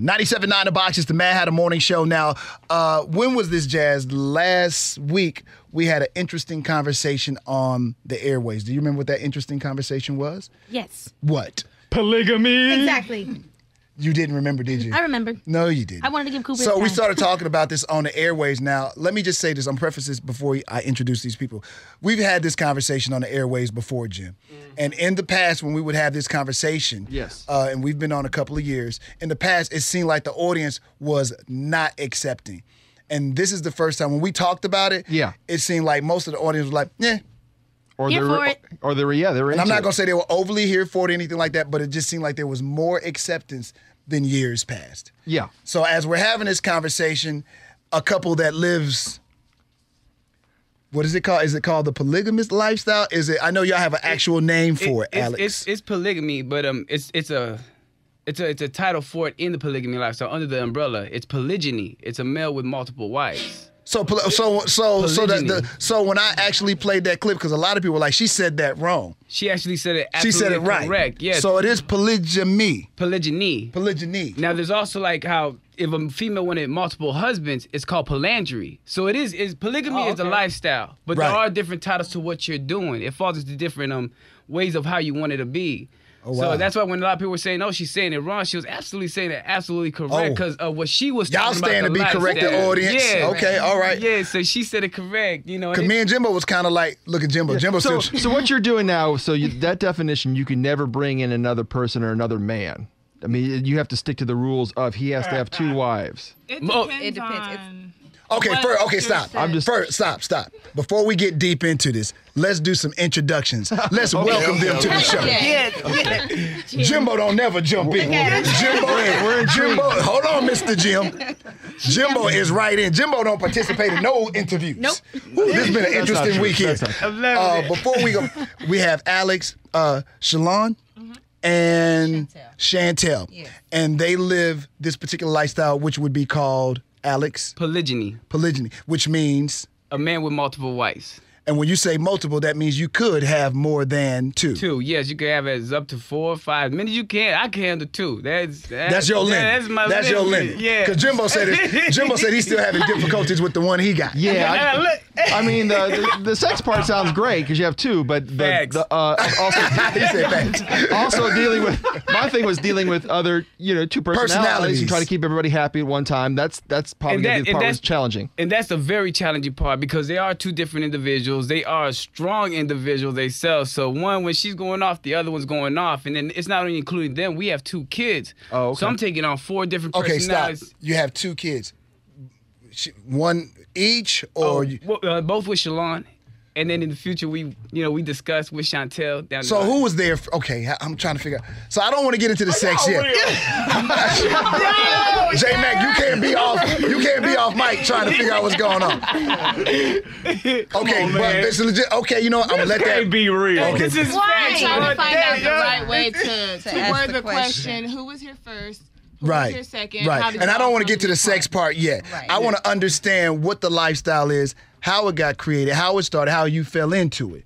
97.9 The Box is the Mad Hatter Morning Show. Now, uh, when was this, Jazz? Last week, we had an interesting conversation on the airways. Do you remember what that interesting conversation was? Yes. What? Polygamy. Exactly. You didn't remember, did you? I remember. No, you didn't. I wanted to give Cooper So we started talking about this on the airways. Now, let me just say this. I'm preface this before I introduce these people. We've had this conversation on the airways before, Jim. And in the past, when we would have this conversation, Yes. uh, and we've been on a couple of years. In the past, it seemed like the audience was not accepting. And this is the first time when we talked about it. Yeah. It seemed like most of the audience was like, "Yeah." Or Here they're, for it. Or they're yeah they're. And I'm not gonna say they were overly here for it or anything like that, but it just seemed like there was more acceptance than years past. Yeah. So as we're having this conversation, a couple that lives what is it called? Is it called the polygamous lifestyle? Is it I know y'all have an actual name for it, it's, Alex. It's, it's polygamy, but um, it's it's a it's a it's a title for it in the polygamy lifestyle under the umbrella. It's polygyny. It's a male with multiple wives. So poly- so so so that the so when I actually played that clip because a lot of people were like she said that wrong. She actually said it. She said it absolutely right. Correct. Yes. So it is polygamy. polygyny. Polygyny. Now there's also like how if a female wanted multiple husbands, it's called polyandry. So it is is polygamy Oh, is a lifestyle, but there are different titles to what you're doing. It falls into different um ways of how you want it to be. Oh, wow. So that's why when a lot of people were saying, "Oh, she's saying it wrong," she was absolutely saying it absolutely Oh. correct because of what she was. Y'all talking stand the to be corrected, lifestyle. audience. Yeah. Okay, all right. Yeah, so she said it correct. You know. Cause me and Jimbo was kind of like, look at Jimbo. Jimbo So, still. so what you're doing now? So you, that definition, you can never bring in another person or another man. I mean, you have to stick to the rules of he has to have two wives. It Mo- depends, It depends. It's- on. Okay, What first, okay, stop. I'm just- First, stop, stop. Before we get deep into this, let's do some introductions. Let's welcome them to the show. Yeah. Jimbo don't never jump in. Jimbo, we're in Jimbo. Hold on, Mr. Jim. Jimbo is right in. Jimbo don't participate in no interviews. Nope. Ooh, this has been an interesting true. week here. That's I'm loving Uh, before we go, we have Alex, uh, Shalon, and Chantel, Yes. and they live this particular lifestyle, which would be called Alex polygyny, polygyny, which means. a man with multiple wives. And when you say multiple, that means you could have more than two. Two, yes, you can have as up to four or five. Many as you can. I can handle two. That's that's, That's your limit. yeah, that's my That's your limit. Yeah. Because Jimbo said it, Jimbo said he's still having difficulties with the one he got. Yeah. Yeah, I. I mean, the, the the sex part sounds great because you have two, but the, Facts. the uh, also he said facts. also dealing with my thing was dealing with other you know two personalities, Personalities. and try to keep everybody happy at one time. That's that's probably And gonna that- be the and part that's- was challenging. And that's the very challenging part because they are two different individuals. They are strong individuals themselves. So one, when she's going off, the other one's going off. And then it's not only including them, we have two kids. Oh, okay. So I'm taking on four different Okay, stop. personalities. You have two kids. One each, or Oh, well, uh, both with Shalon. And then in the future, we, you know, we discuss with Chantel down the so line. who was there? f okay, I- I'm trying to figure. out. So I don't want to get into the sex yet. J Mac, you can't be off. You can't be off mic trying to figure out what's going on. Okay, but man. this is legit. Okay, you know what? I'm gonna let that Can't be real. Okay. This is I'm trying to find out the right way to, to, ask word the the question. question. Who was here first? Who Right. was here second? Right. And I don't want to get to the this sex part yet. Right. I want to understand what the lifestyle is, how it got created, how it started, how you fell into it.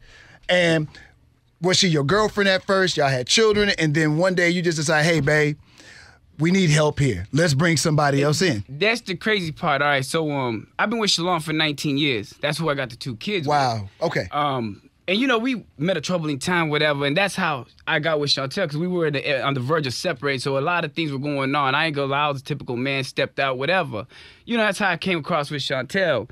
And was she your girlfriend at first? Y'all had children, and then one day you just decide, hey, babe, we need help here. Let's bring somebody else in. That's the crazy part. All right, so um, I've been with Shalon for 19 years. That's who I got the two kids. with. Wow. Okay. Um, and you know, we met a troubling time, whatever, and that's how I got with Chantel because we were the, on the verge of separating. So a lot of things were going on. I ain't gonna lie, I was a typical man, stepped out, whatever. You know, that's how I came across with Chantel.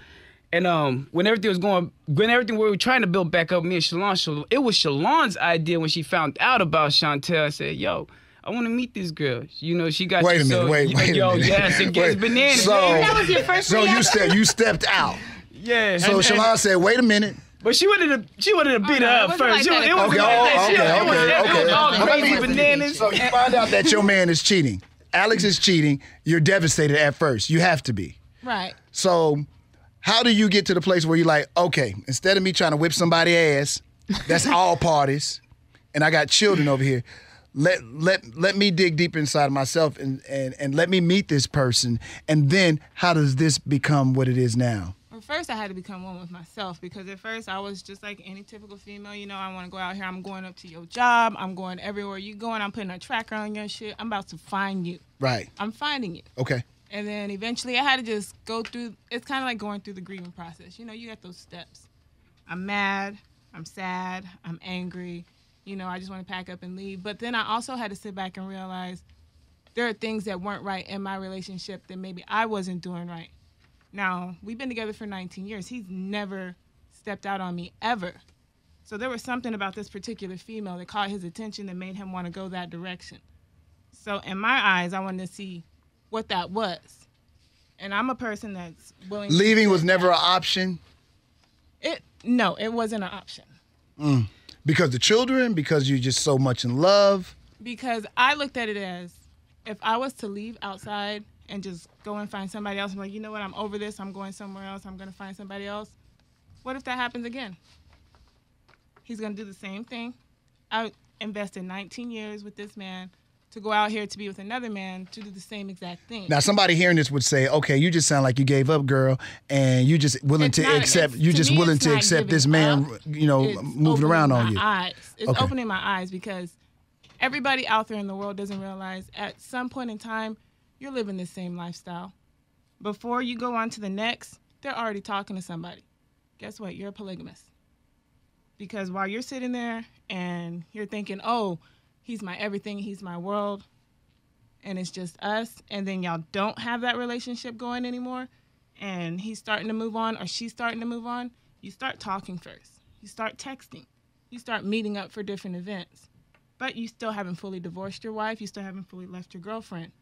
And um, when everything was going, when everything we were trying to build back up, me and Shalon, Shalon it was Shalon's idea when she found out about Chantel. I said, "Yo, I want to meet this girl. You know, she got Wait a minute. so, Wait. Wait. Yo, a minute. yes, it gets Wait. bananas. So, That was your first so you reaction? stepped. You stepped out. yeah. So and- Shalon said, "Wait a minute." But she wanted to, she wanted to oh, beat no, her up first. like She was, that. it was Okay. like Oh, that. She- okay. it was- Okay. it was Okay. all Let crazy me- bananas. So you find out that your man is cheating. Alex is cheating. You're devastated at first. You have to be. Right. So, how do you get to the place where you're like, okay, instead of me trying to whip somebody ass, that's all parties, and I got children over here. Let let let me dig deep inside of myself and, and and let me meet this person, and then how does this become what it is now? First I had to become one with myself because at first I was just like any typical female. You know, I want to go out here. I'm going up to your job. I'm going everywhere you going. I'm putting a tracker on your shit. I'm about to find you. Right. I'm finding you. Okay. And then eventually I had to just go through. It's kind of like going through the grieving process. You know, you got those steps. I'm mad. I'm sad. I'm angry. You know, I just want to pack up and leave. But then I also had to sit back and realize there are things that weren't right in my relationship that maybe I wasn't doing right. Now, we've been together for 19 years. He's never stepped out on me ever. So there was something about this particular female that caught his attention that made him want to go that direction. So in my eyes, I wanted to see what that was. And I'm a person that's willing to Leaving was never an option it no, it wasn't an option. Mm. because the children, because you're just so much in love. because I looked at it as if I was to leave outside and just go and find somebody else, I'm like, you know what, I'm over this, I'm going somewhere else, I'm gonna find somebody else. What if that happens again? He's gonna do the same thing. I invested 19 years with this man to go out here to be with another man to do the same exact thing. Now, somebody hearing this would say, "Okay, you just sound like you gave up, girl, and you just willing It's to not- accept. You just me, willing to accept this man, up. you know, It's moving around on my you." Eyes. It's Okay. opening my eyes because everybody out there in the world doesn't realize at some point in time you're living the same lifestyle. Before you go on to the next, they're already talking to somebody. Guess what? You're a polygamist. Because while you're sitting there and you're thinking, "Oh, he's my everything, he's my world," and it's just us, and then y'all don't have that relationship going anymore, and he's starting to move on or she's starting to move on, you start talking first. You start texting. You start meeting up for different events. But you still haven't fully divorced your wife. You still haven't fully left your girlfriend.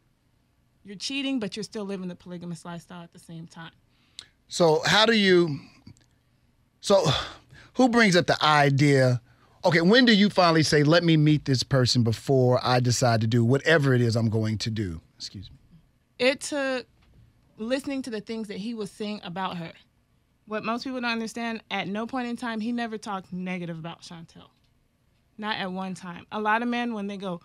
You're cheating, but you're still living the polygamous lifestyle at the same time. So how do you? So, who brings up the idea? Okay, when do you finally say, "Let me meet this person before I decide to do whatever it is I'm going to do"? Excuse me. It took listening to the things that he was saying about her. What most people don't understand, at no point in time, he never talked negative about Chantel. Not at one time. A lot of men, when they go,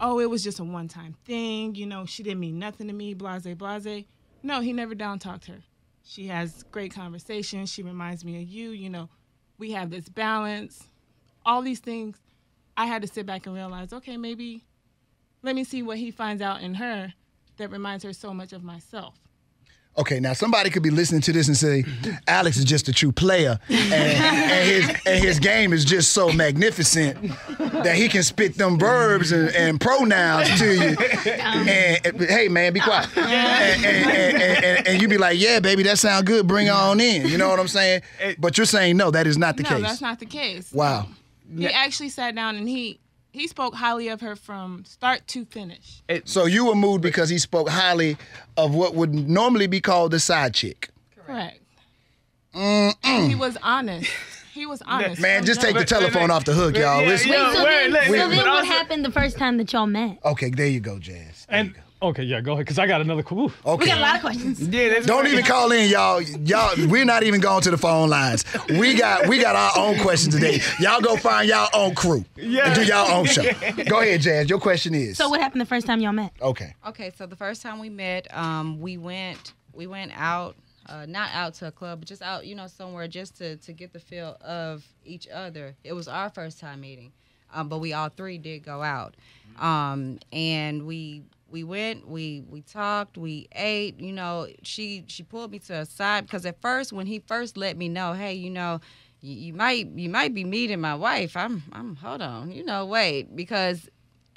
oh, it was just a one time thing, you know, she didn't mean nothing to me, blase, blase. No, he never down talked her. She has great conversations. She reminds me of you. You know, we have this balance. All these things, I had to sit back and realize, okay, maybe let me see what he finds out in her that reminds her so much of myself. Okay, now somebody could be listening to this and say, Alex is just a true player, and, and his and his game is just so magnificent that he can spit them verbs and, and pronouns to you. Um, and, and- hey, man, be quiet. And, and, and, and, and- and you be like, yeah, baby, that sound good. Bring on in. You know what I'm saying? But you're saying no, that is not the case. no, case. that's not the case. Wow. He actually sat down and he he spoke highly of her from start to finish. So you were moved because he spoke highly of what would normally be called the side chick. Correct. And he was honest. He was honest. Man, just take the telephone off the hook, y'all. Yeah, Listen- yeah. Wait, so wait, then, look, so then but what also- happened the first time that y'all met? Okay, there you go, Jazz. There you And okay, yeah, go ahead, because I got another clue. go. okay. We got a lot of questions. Yeah, that's Don't right. even call in, y'all. Y'all, we're not even going to the phone lines. We got we got our own questions today. Y'all go find y'all own crew and do y'all own show. Go ahead, Jazz. Your question is. So what happened the first time y'all met? Okay. Okay, so the first time we met, um, we went we went out, uh, not out to a club, but just out, you know, somewhere just to to get the feel of each other. It was our first time meeting, um, but we all three did go out, um, and we we went, we we talked, we ate. You know, she she pulled me to a side because at first when he first let me know, hey, you know. You, you might you might be meeting my wife. I'm I'm hold on. You know, wait because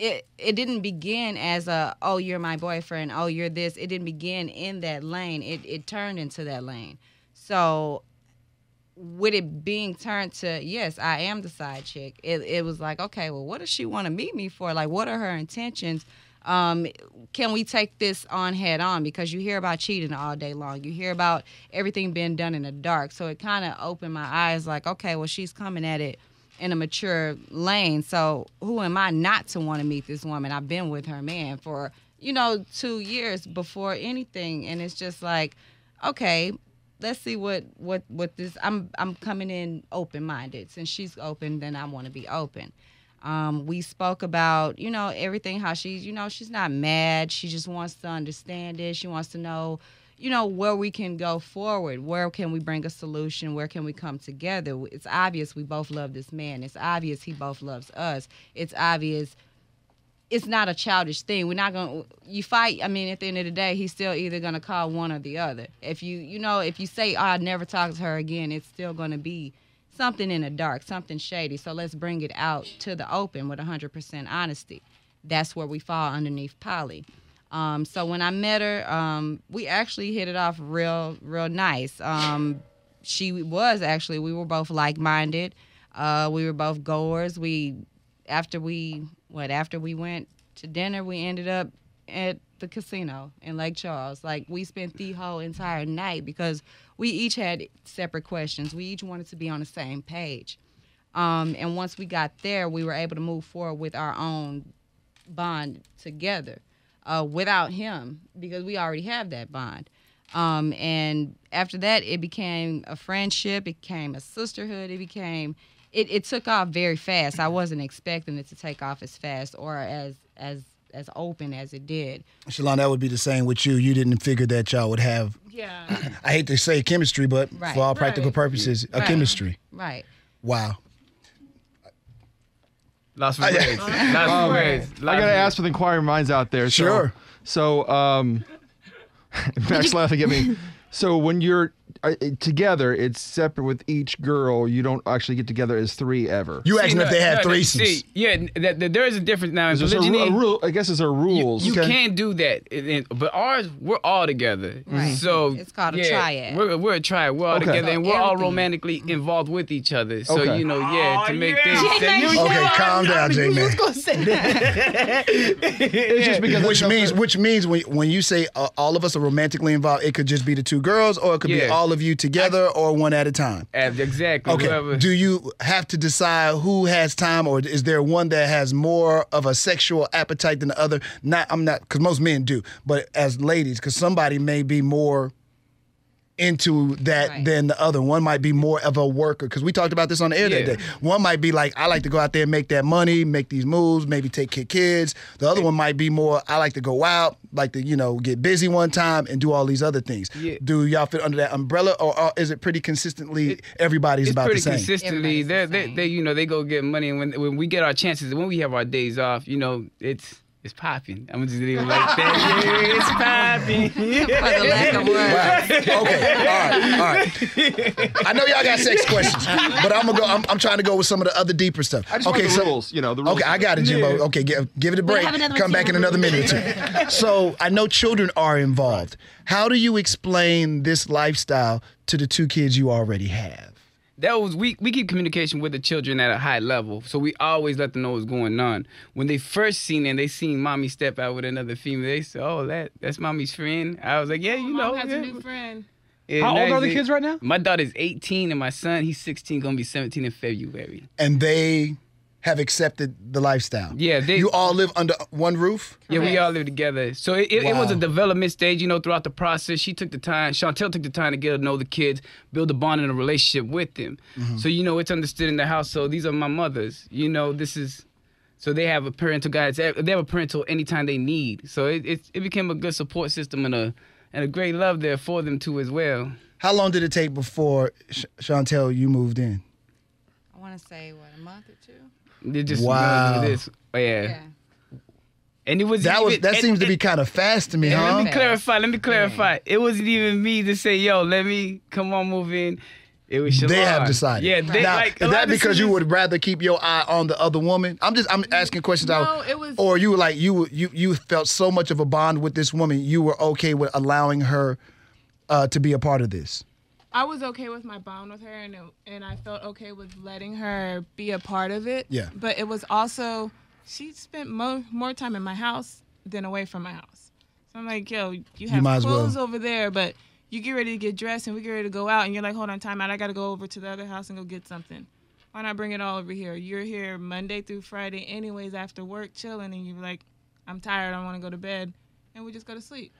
it it didn't begin as a oh you're my boyfriend oh you're this it didn't begin in that lane it it turned into that lane so with it being turned to yes i am the side chick it, it was like okay well what does she want to meet me for like what are her intentions um, can we take this on head on because you hear about cheating all day long you hear about everything being done in the dark so it kind of opened my eyes like okay well she's coming at it in a mature lane. So who am I not to want to meet this woman? I've been with her man for, you know, two years before anything. And it's just like, okay, let's see what what what this I'm I'm coming in open minded. Since she's open, then I want to be open. Um, we spoke about, you know, everything how she's, you know, she's not mad. She just wants to understand it. She wants to know, you know where we can go forward. Where can we bring a solution? Where can we come together? It's obvious we both love this man. It's obvious he both loves us. It's obvious it's not a childish thing. We're not gonna you fight i mean at the end of the day he's still either gonna call one or the other. If you you know if you say oh, i'll never talk to her again it's still gonna be something in the dark something shady so let's bring it out to the open with 100% honesty that's where we fall underneath poly um, so when I met her, um, we actually hit it off real, real nice. Um, she was actually, we were both like minded. Uh, we were both goers. We, after we, what, after we went to dinner, we ended up at the casino in Lake Charles. Like we spent the whole entire night because we each had separate questions. We each wanted to be on the same page. Um, and once we got there, we were able to move forward with our own bond together uh, without him because we already have that bond. Um, and after that, it became a friendship, it became a sisterhood, it became, it, it took off very fast. I wasn't expecting it to take off as fast or as, as, as open as it did. Shalon, that would be the same with you. You didn't figure that y'all would have. Yeah. I hate to say chemistry, but Right. for all practical Right. purposes, a Right. chemistry. Right. Wow. Lost for words. Lost for words. I gotta ask for the inquiring minds out there. So, Sure. So, um, Max laughing at me. So when you're together, it's separate with each girl. You don't actually get together as three ever. You asking See, if they no, had no, threesomes. See, yeah, th- th- there is a difference now in There's a, ru- a rule. I guess it's a rules. you Okay. can do that, and- and- but ours we're all together. Right. So It's called a triad. We're, we're a triad. We're all Okay. together, So and we're all romantically involved with each other. So Okay. you know, yeah, to make yeah. things. J-Man, Okay, you- calm down, J man. it's just because Which means, which means when when you say uh, all of us are romantically involved, it could just be the two girls, or it could be Yeah. All of you together, or one at a time. Exactly. Okay. Whoever. Do you have to decide who has time, or is there one that has more of a sexual appetite than the other? Not, I'm not, because most men do, but as ladies, because somebody may be more into that Right. than the other. One might be more of a worker, because we talked about this on the air that day. One might be like, I like to go out there and make that money, make these moves, maybe take care of kids. The other one might be more, I like to go out, like to you know get busy one time and do all these other things. Yeah. Do y'all fit under that umbrella, or, or is it pretty consistently everybody's it's about pretty the same? consistently. Everybody's They, the they, they, you know, they go get money, and when when we get our chances, when we have our days off, you know, it's it's popping. I'm gonna just leave it like that. Yeah, it's popping. For the lack of words. Wow. Okay. All right. All right. I know y'all got sex questions, but I'm gonna go. I'm, I'm trying to go with some of the other deeper stuff. I just okay. want the So rules. You know the rules. Okay, I got it, Jimbo. Okay, give, give it a break. Come back in another minute or two. So I know children are involved. How do you explain this lifestyle to the two kids you already have? That was we we keep communication with the children at a high level, so we always let them know what's going on. When they first seen it, they seen mommy step out with another female. They said, "Oh, that that's mommy's friend." I was like, "Yeah, you oh, Mom know." has yeah. a new friend. Yeah, How old now are the kids right now? My daughter's 18 and my son, he's 16, gonna be 17 in February. And they have accepted the lifestyle. Yeah, they- you all live under one roof. Yeah, we all live together. So it, it, it was a development stage, you know, throughout the process. She took the time, Chantel took the time to get to know the kids, build a bond and a relationship with them. Mm-hmm. So, you know, it's understood in the household. These are my mothers. You know, this is, so they have a parental guidance. They have a parental anytime they need. So it, it, it became a good support system and a, and a great love there for them too as well. How long did it take before Sh- Chantel you moved in? I want to say what a month or two. They just Wow. this. Oh, yeah. Yeah. And it was That was that and- seems to be kind of fast to me, huh? Let me clarify. Let me clarify. It wasn't even me to say, "Yo, let me come on, move in." It was Shalon. They have decided. Yeah, they now, like. is that because you would rather keep your eye on the other woman? I'm just I'm asking questions No, out. it was- Or you were like you you you felt so much of a bond with this woman, you were okay with allowing her uh, to be a part of this. I was okay with my bond with her, and it, and I felt okay with letting her be a part of it. Yeah. But it was also she spent mo- more time in my house than away from my house. So I'm like, yo, you have might as well. clothes over there, but you get ready to get dressed and we get ready to go out, and you're like, hold on, time out. I got to go over to the other house and go get something. Why not bring it all over here? You're here Monday through Friday, anyways, after work, chilling, and you're like, I'm tired. I want to go to bed, and we just go to sleep.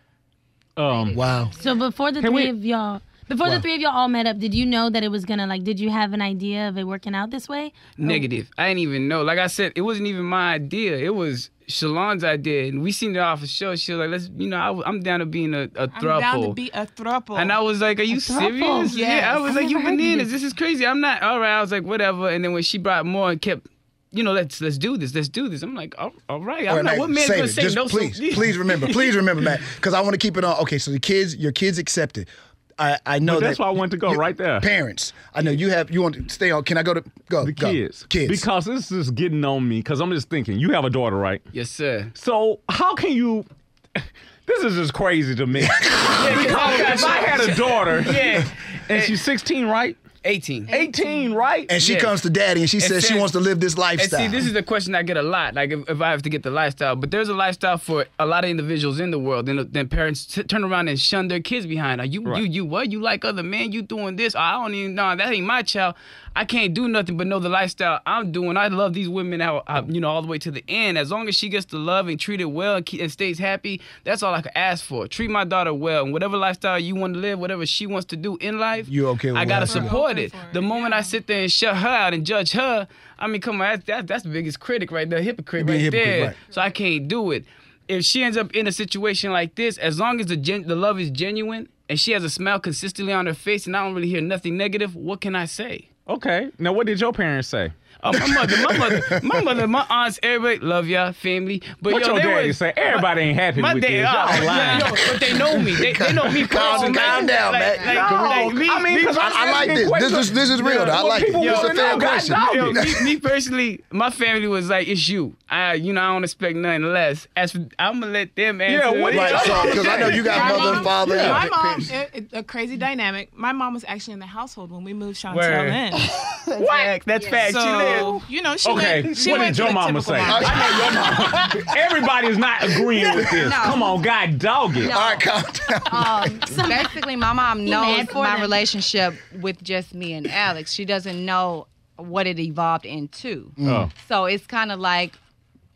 Um, Wow. So before the Hey, three wait. of y'all, Before Wow. the three of y'all all met up, did you know that it was gonna like? Did you have an idea of it working out this way? Negative. I didn't even know. Like I said, it wasn't even my idea. It was Shalon's idea, and we seen it off a show. She was like, "Let's, you know, I, am down to being a, a I'm throuple." down to be a throuple. And I was like, "Are you throuple? serious?" Yeah, I was I've like, "You never heard of bananas? this. This is crazy." I'm not. All right, I was like, "Whatever." And then when she brought more and kept, you know, let's let's do this, let's do this. I'm like, "All, all right." I'm All right, like, "What man's save gonna it. say Just no?" so- please, please remember, please remember, Matt, because I want to keep it on. Okay, so the kids, your kids accepted. I, I know But that's that why I wanted to go you- right there. Parents, I know you have. You want to stay on? Can I go to go? The go. kids. kids. Because this is getting on me. Because I'm just thinking, you have a daughter, right? Yes, sir. So how can you? This is just crazy to me. if I had a daughter, Yeah, and she's 16, right? 18. 18, right? and she Yeah. comes to daddy and she says she wants to live this And lifestyle. see, this is the question I get a lot. Like, if, if I have to get the lifestyle, but there's a lifestyle for a lot of individuals in the world. Then, then parents t- turn around and shun their kids behind. Are you, Right. you, you, what? You like other men? You doing this? I don't even know. That ain't my child. I can't do nothing but know the lifestyle I'm doing. I love these women out, out, you know, all the way to the end. As long as she gets to love and treated well and, keep, and stays happy, that's all I can ask for. Treat my daughter well, and whatever lifestyle you want to live, whatever she wants to do in life, You okay with I gotta support Open it. The moment yeah. I sit there and shut her out and judge her, I mean, come on, that's that's, that's the biggest critic right there, hypocrite right hypocrite, there. right. So I can't do it. If she ends up in a situation like this, as long as the gen- the love is genuine and she has a smile consistently on her face, and I don't really hear nothing negative, what can I say? Okay. Now, what did your parents say? Oh, my mother, my mother, my mother, my aunts, everybody love y'all, family. But What yo, your they daddy was- say? Everybody ain't happy My with dad, this. Y'all oh, lying. yo, but they know me. They, they know me Calm- personally. calm down, like, man. Like, No, like, me, I mean, me 'cause I'm I, I like asking this. This questions. is this is real. though. I like it. It's a fair question. Yo, me, me personally, my family was like, "It's you." I, you know, I don't expect nothing less. As for, I'm gonna let them answer. Yeah, what- Right, so because I know you got My mother, mom- father, My mom, it, it- a crazy dynamic. My mom was actually in the household when we moved Chantel Word. in. What? That's fact. She lived. So you know, she Okay, went. She what went did your mama say? mom. I know your mama. Everybody's not agreeing with this. No. Come on, God dog it. No. All right, calm down. Um, basically, my mom knows for my them. relationship with just me and Alex. She doesn't know what it evolved into. Oh. So it's kind of like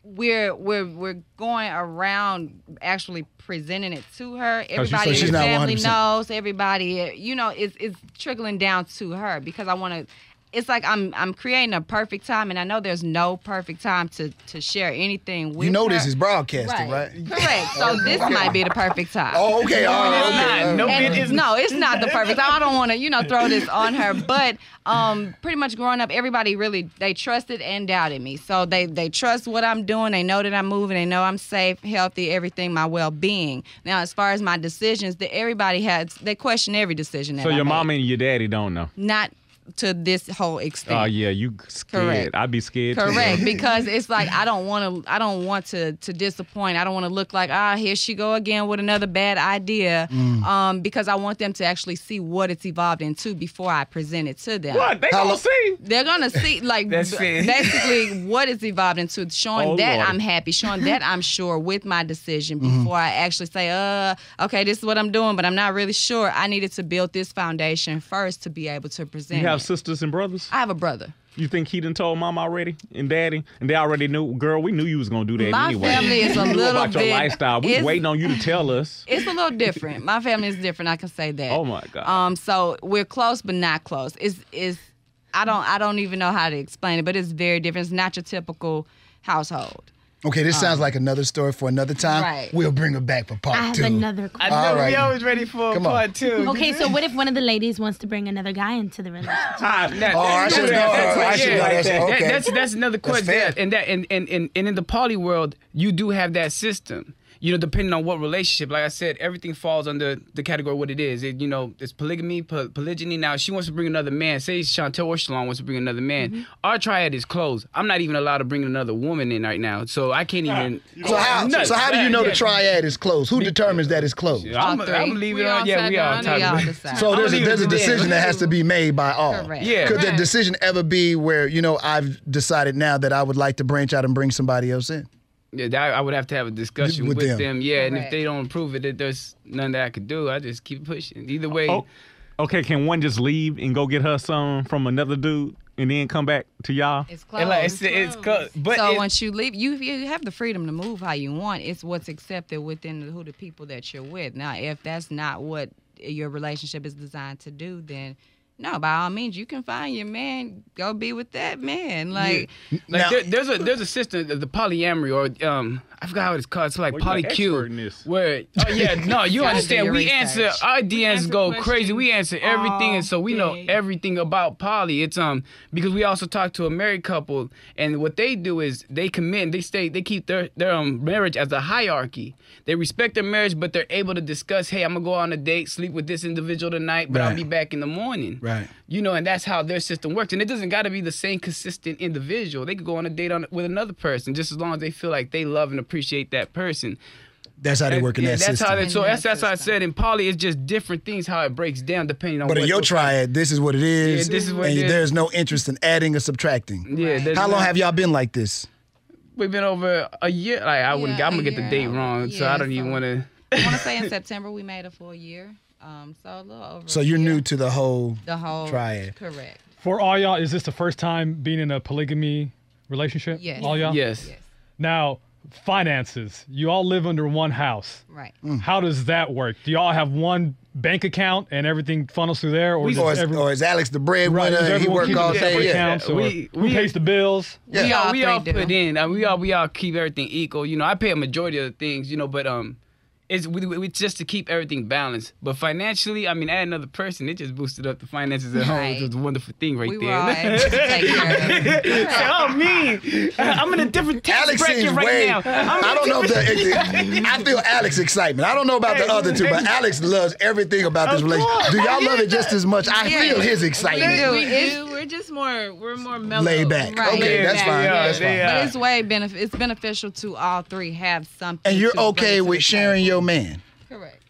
we're we're we're going around actually presenting it to her. Everybody she's in the family knows. Everybody, you know, it's it's trickling down to her because I want to. It's like I'm I'm creating a perfect time, and I know there's no perfect time to to share anything with You know her. this is broadcasting, right? Correct. So this might be the perfect time. Oh, okay. All right. it's okay. not. No, And it is no, it's not the perfect. time. I don't want to, you know, throw this on her. But um, pretty much growing up, everybody really they trusted and doubted me. So they they trust what I'm doing. They know that I'm moving. They know I'm safe, healthy, everything, my well being. Now, as far as my decisions, that everybody has they question every decision. That So I your make. mama and your daddy don't know. not to this whole extent. Oh yeah, you scared. Correct. I'd be scared. too. Correct, because it's like I don't want to. I don't want to to disappoint. I don't want to look like ah here she go again with another bad idea. Mm. Um, because I want them to actually see what it's evolved into before I present it to them. What? They How gonna lo- see? They're gonna see like That's b- fair. basically what it's evolved into, showing Oh, that Lordy. I'm happy, showing that I'm sure with my decision Mm-hmm. before I actually say, uh, okay, this is what I'm doing, but I'm not really sure. I needed to build this foundation first to be able to present. Have sisters and brothers. I have a brother. You think he done told mom already and daddy, and they already knew? Girl, we knew you was gonna do that My anyway. family is a little about your lifestyle. We was waiting on you to tell us. It's a little different. My family is different. I can say that. Oh my god. Um, so we're close but not close. It's is I don't I don't even know how to explain it, but it's very different. It's not your typical household. Okay, this sounds like another story for another time. Right. We'll bring her back for part I have two. another I know All right. we always ready for Come on. part two. Okay, so what if one of the ladies wants to bring another guy into the relationship? Ah, That- Oh, I should know. that's- I should know. That's That- okay. That's that's another That's question. fair. And that and, and, and, and in the poly world, you do have that system. You know, depending on what relationship, like I said, everything falls under the category of what it is. It, you know, it's polygamy, po- polygyny. Now, she wants to bring another man. Say Chantel or Shalon wants to bring another man. Mm-hmm. Our triad is closed. I'm not even allowed to bring another woman in right now, so I can't even. So how, Nuts. so how do you know Yeah. the triad is closed? Who determines that it's closed? I'm, I'm three. leave We it on. Yeah, we all down We all talk. So there's a, there's a decision that has to be made by all. Correct. Yeah. Could that Correct. decision ever be where, you know, I've decided now that I would like to branch out and bring somebody else in? Yeah, that, I would have to have a discussion With with, them. them. Yeah, and if they don't approve it, then there's nothing that I could do. I just keep pushing. Either way, Oh, okay. Can one just leave and go get her some from another dude and then come back to y'all? It's and closed. like, it's, it's co- but so it- once you leave, you you have the freedom to move how you want. It's what's accepted within the, who the people that you're with. Now, if that's not what your relationship is designed to do, then no, by all means, you can find your man. Go be with that man. Like, Like Now- there, there's a there's a system the polyamory or um I forgot what it's called. It's like Well, you're an polycule. expert in this. Where oh yeah no you understand we research. answer our DMs answer go crazy we answer everything all and so we know everything about poly. It's um because we also talk to a married couple and what they do is they commit they stay they keep their their um marriage as a hierarchy. They respect their marriage but they're able to discuss hey I'm gonna go on a date sleep with this individual tonight but I'll be back in the morning. Right. You know, and that's how their system works. And it doesn't got to be the same consistent individual. They could go on a date on with another person just as long as they feel like they love and appreciate that person. That's how they work in yeah, that that's system. how they, so In that's that that's how I said in poly it's just different things how it breaks down depending on but what in your what- triad, this is what it is. Yeah, this is what and it is. there's no interest in adding or subtracting. Yeah, there's How long not- have y'all been like this? we've been over a year? Like I wouldn't Yeah, I'm gonna a get the date wrong, so I don't even want to. I want to say in September we made a full year. Um, so a little over. So you're new to the whole the whole triad. Correct. For all y'all, is this the first time being in a polygamy relationship? Yes. All y'all? Yes. Yes. Now, finances. You all live under one house. Right. Mm. How does that work? Do y'all have one bank account and everything funnels through there, or, does Or is, every- or is Alex the right, breadwinner does and he everyone work all separate day? Yeah. accounts, or We- who we- pays the bills? Yeah. we all, all we all do. put in. Uh, we all we all keep everything equal. You know, I pay a majority of the things. You know, but um, it's we, we just to keep everything balanced. But financially, I mean, add another person, it just boosted up the finances at home, which Right. was a wonderful thing right We were there. all able to take care of it. oh me, I'm in a different tax Alex bracket right way. now. I'm I don't know if the, I feel Alex excitement. I don't know about the other two, but. Alex loves everything about this relationship. Do y'all love it just as much? I Yeah. feel his We excitement. do. We do. We're just more. We're more mellow. Laid back. Right. Okay, Laid that's back. fine. Yeah, that's fine. yeah. But it's way benef- It's beneficial to all three have something. And you're to okay with sharing table. your man. Correct.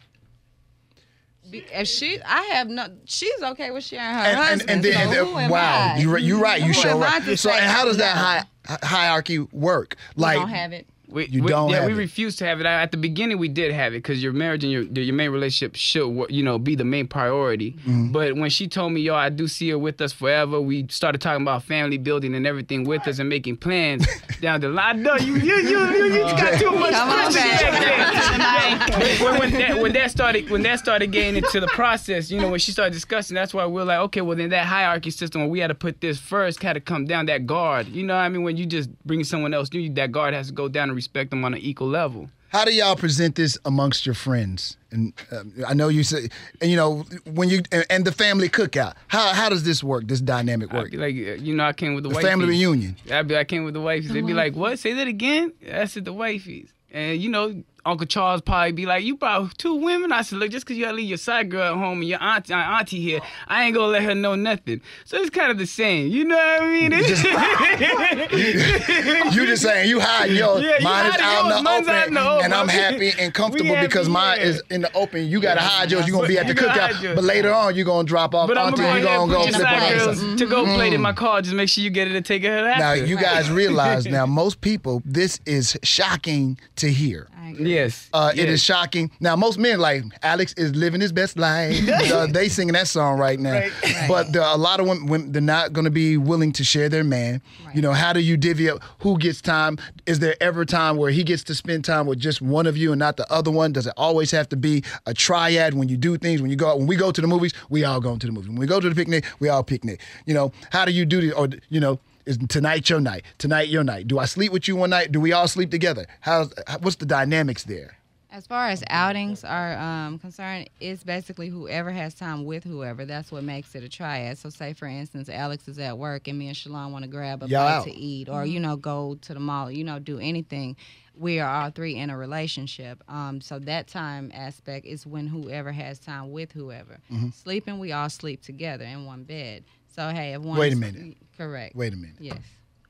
Be- If she, I have no. She's okay with sharing her And, and, husband. and then, so and then- who am wow, I? you right, you right, you Who show right. So, and how does that hi- hi- hierarchy work? We Like, don't have it. We, You we- don't yeah, have we it. refuse to have it. At the beginning, we did have it because your marriage and your your main relationship should you know be the main priority. Mm-hmm. But when she told me, yo, I do see her with us forever, we started talking about family building and everything with us and making plans down the line. No, you you you you, you got too much Come on back. back there. When, when that when that started when that started getting into the process, you know, when she started discussing, that's why we're like, okay, well then that hierarchy system where we had to put this first had to come down that guard. You know what I mean? When you just bring someone else new, that guard has to go down and respect them on an equal level. how do y'all present this amongst your friends? And um, I know you say, and you know, when you and, and the family cookout. How how does this work? This dynamic I'd work? be like, you know, I came with the, The wifeys. family reunion. I'd be like, I came with the wifeys. They'd be like, what? Say that again? I said the wifeys. And you know, Uncle Charles probably be like, you brought two women. I said, look, just because you gotta leave your side girl at home and your auntie, uh, auntie here, I ain't gonna let her know nothing. So it's kind of the same. You know what I mean? You just saying you hide yours. Yeah, you mine is out in yours, the mine's out open, in the open. and I'm happy and comfortable happy, because mine yeah. is in the open. You gotta hide yours. You're gonna be at the You cookout, but later on you're gonna drop off But I'm auntie. gonna and go you're ahead and gonna go put flip on side the other girls to go play in my car. Just make sure you get it and take it after. Now you guys realize now most people this is shocking to hear. I agree. Yes. Uh, yes. is shocking. Now, most men like Alex is living his best life. Uh, they singing that song right now. Right. But there are a lot of women, women they're not going to be willing to share their man. You know, how do you divvy up who gets time? Is there ever time where he gets to spend time with just one of you and not the other one? Does it always have to be a triad when you do things? When you go out, when we go to the movies, we all go to the movies. When we go to the picnic, we all picnic. You know, how do you do this? Or you know. Is tonight your night? Tonight your night? Do I sleep with you one night? Do we all sleep together? How's what's the dynamics there? As far as outings are um, concerned, it's basically whoever has time with whoever. That's what makes it a triad. So, say for instance, Alex is at work and me and Shalon want to grab a Y'all bite out. to eat, or you know, go to the mall, you know, do anything. We are all three in a relationship. Um, so that time aspect is when whoever has time with whoever. Mm-hmm. Sleeping, we all sleep together in one bed. So hey, if one Wait a minute. correct. Wait a minute. Yes,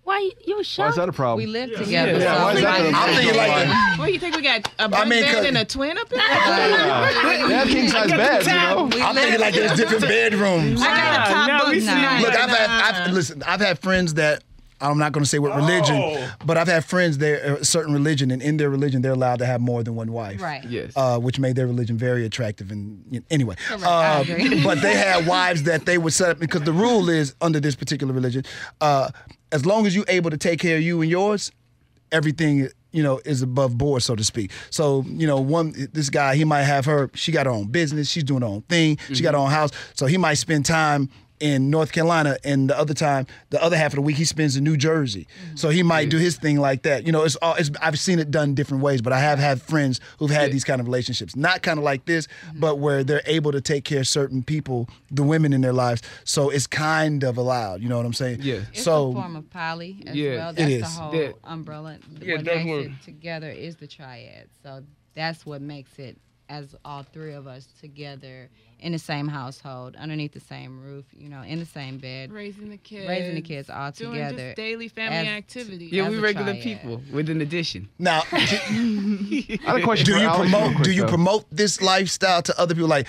Why you- you Why is that a problem? we live together. Yeah, so why is that we- the- I'm thinking like What do you think we got? A bunk mean, 'cause- bed and a twin up here? They have king size beds, you know. we I'm thinking like there's different bedrooms. I got a top Nah, nah, bunk now. Look, I've had I've listen. I've had friends that I'm not going to say what religion, Oh. but I've had friends there, a certain religion, and in their religion, they're allowed to have more than one wife. right. Yes. Uh, which made their religion very attractive, and you know, anyway, Correct, I Uh, but they had wives that they would set up because the rule is under this particular religion, uh, as long as you're able to take care of you and yours, everything you know, is above board, so to speak. So, you know, one this guy, he might have her, she got her own business, she's doing her own thing, she got her own house. So he might spend time in North Carolina and the other time, the other half of the week he spends in New Jersey. So he might do his thing like that. You know, it's all it's, I've seen it done different ways, but I have had friends who've had these kind of relationships. Not kind of like this, but where they're able to take care of certain people, the women in their lives. So it's kind of allowed, you know what I'm saying? Yeah. It's so a form of poly as Yeah. well. It That's the whole Yeah. umbrella. Yeah, what makes it together is the triad. So that's what makes it as all three of us together in the same household, underneath the same roof, you know, in the same bed. Raising the kids. Raising the kids all doing together just daily family as- activities. Yeah, we regular triad. people with an addition. now I have a question do for you promote do you though. promote this lifestyle to other people like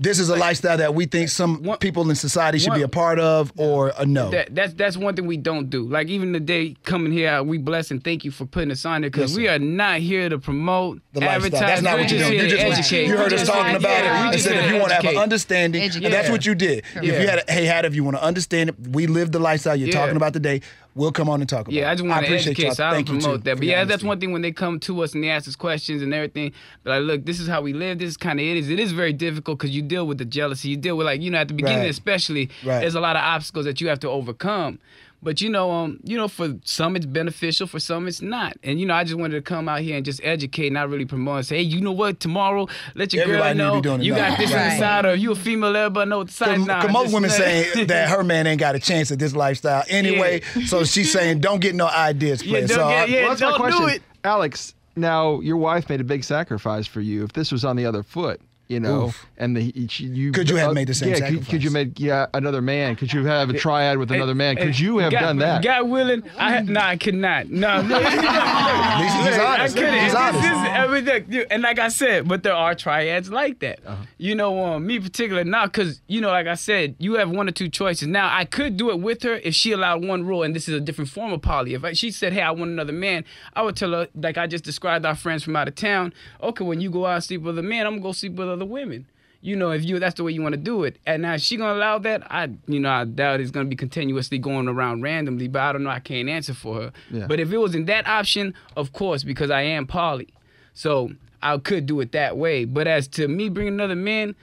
this is a lifestyle that we think some One- people in society should be a part of or a no That, that's that's one thing we don't do. Like even the day coming here, we bless and thank you for putting us on there because Yes, we are not here to promote, the lifestyle. That's not We're what you're just doing. You just educate. you heard us talking about yeah, it. just said if you want to have an understanding, and that's what you did. If you had, a, hey, had if you want to understand it, we live the lifestyle you're Yeah. talking about today. We'll come on and talk about. Yeah, I just want to educate, so I don't promote that. But yeah, that's one thing when they come to us and they ask us questions and everything. But like, look, this is how we live. This is kind of it is. It is very difficult because you deal with the jealousy. You deal with like you know at the beginning Right. especially. Right. There's a lot of obstacles that you have to overcome. But you know, um, you know, for some it's beneficial, for some it's not. And you know, I just wanted to come out here and just educate, not really promote. And say, hey, you know what? Tomorrow, let your Everybody girl to know be doing it you got this on the Right. side, or you a female, everybody know what the side. Nah, Because most this- women saying that her man ain't got a chance at this lifestyle anyway. So she's saying, don't get no ideas, Yeah, player. so get- I- yeah, Well, that's my don't do question. it. Alex, now your wife made a big sacrifice for you. If this was on the other foot, you know, Oof. and the she- you Could you have made the same yeah, could, could you make yeah another man? Could you have a triad with another man? Could you have God, done that? God willing, I ha- no, I could not. No, He's- he's honest. I couldn't. He's This honest. is- I mean, and like I said, but there are triads like that. Uh-huh. You know, um, me particular now, because you know, like I said, you have one or two choices. Now, I could do it with her if she allowed one rule, and this is a different form of poly. If I, she said, "Hey, I want another man," I would tell her, like I just described our friends from out of town. Okay, when you go out and sleep with a man, I'm gonna go sleep with other women. You know, if you that's the way you want to do it. And now she gonna allow that? I you know, I doubt it's gonna be continuously going around randomly, but I don't know, I can't answer for her. Yeah. But if it was in that option, of course, because I am poly. So I could do it that way. But as to me bringing another man,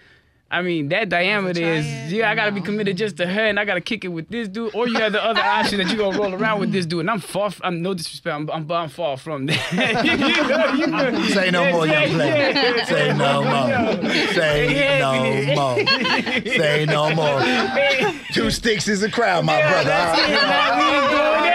I mean, that diameter is, yeah, I gotta be committed just to her and I gotta kick it with this dude. Or you have the other option that you gonna roll around with this dude. And I'm far, f- I'm no disrespect, I'm, I'm, I'm far from that. you know, you know. Say no more, young player. Yeah. Say no more. Say no more. Say no more. Two sticks is a crowd, my brother. All right.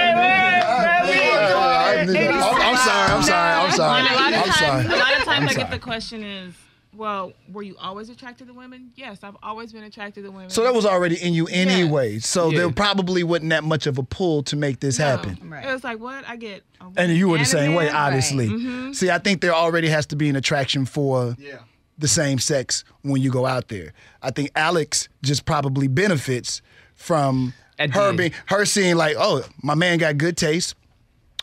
I'm, I'm sorry. I'm sorry. I'm sorry. A lot of I'm times, sorry. a lot of times, I'm get the question is, well, were you always attracted to women? Yes, I've always been attracted to women. So that was already in you anyway. So Yeah. there probably wasn't that much of a pull to make this No. happen. Right. It was like, what? I get. And you were the same way, man? obviously. Mm-hmm. See, I think there already has to be an attraction for the same sex when you go out there. I think Alex just probably benefits from At her being her seeing like, oh, my man got good taste.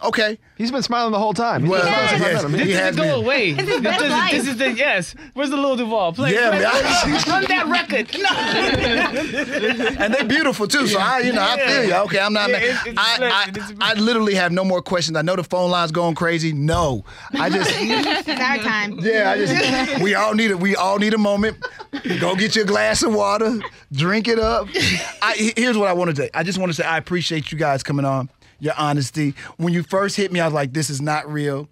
Okay. He's been smiling the whole time. He's Well, been smiling yes, since I met him. he This has doesn't go been. away. This, his best is- life. this is the yes. Where's the Lil Duval? Play, Yeah, play, man. Run that record. No. and they're beautiful too. So I, you know, I feel you. Okay, I'm not. Yeah, mad. it's- it's a I, blessing. It's a I, I literally have no more questions. I know the phone line's going crazy. No, I just. It's our time. Yeah, I just we all need it. We all need a moment. Go get your glass of water, drink it up. I, he- here's what I want to say. I just want to say I appreciate you guys coming on. Your honesty. When you first hit me, I was like, "This is not real."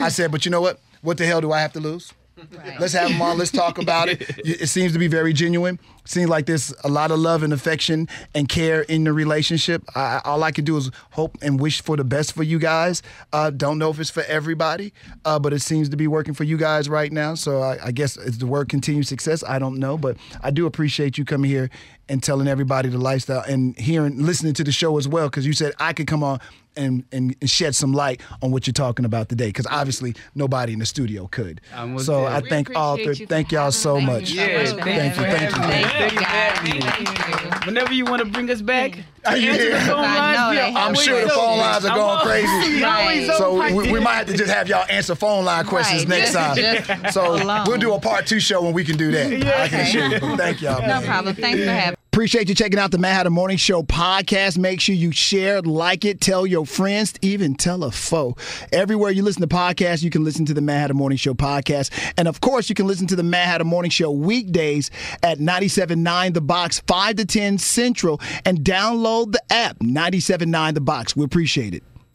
I said, "But you know what? What the hell do I have to lose?" Right. Let's have them on. Let's talk about it. It seems to be very genuine. Seems like there's a lot of love and affection and care in the relationship. I, all I can do is hope and wish for the best for you guys. Uh, don't know if it's for everybody, uh, but it seems to be working for you guys right now. So I, I guess it's the word continued success. I don't know, but I do appreciate you coming here and telling everybody the lifestyle and hearing, listening to the show as well. Because you said I could come on and, and, and shed some light on what you're talking about today. Because obviously nobody in the studio could. So that. I We thank all three. Thank y'all so us. much. Thank Yeah, so much. Thank you, thank you. Having me. Thank you, for. Thank you. Whenever you want to bring us back, Yeah. answer the phone I lines. know we they are have I'm sure the phone lines are going crazy. Right. So we, we might have to just have y'all answer phone line questions Right, next just- time. just so alone. we'll do a part two show when we can do that. I can assure you. Thank y'all. No man. problem. Thanks for having Appreciate you checking out the Mad Hatter Morning Show podcast. Make sure you share, like it, tell your friends, even tell a foe. Everywhere you listen to podcasts, you can listen to the Mad Hatter Morning Show podcast. And of course, you can listen to the Mad Hatter Morning Show weekdays at 97.9 The Box, 5 to 10 Central, and download the app 97.9 The Box. We appreciate it.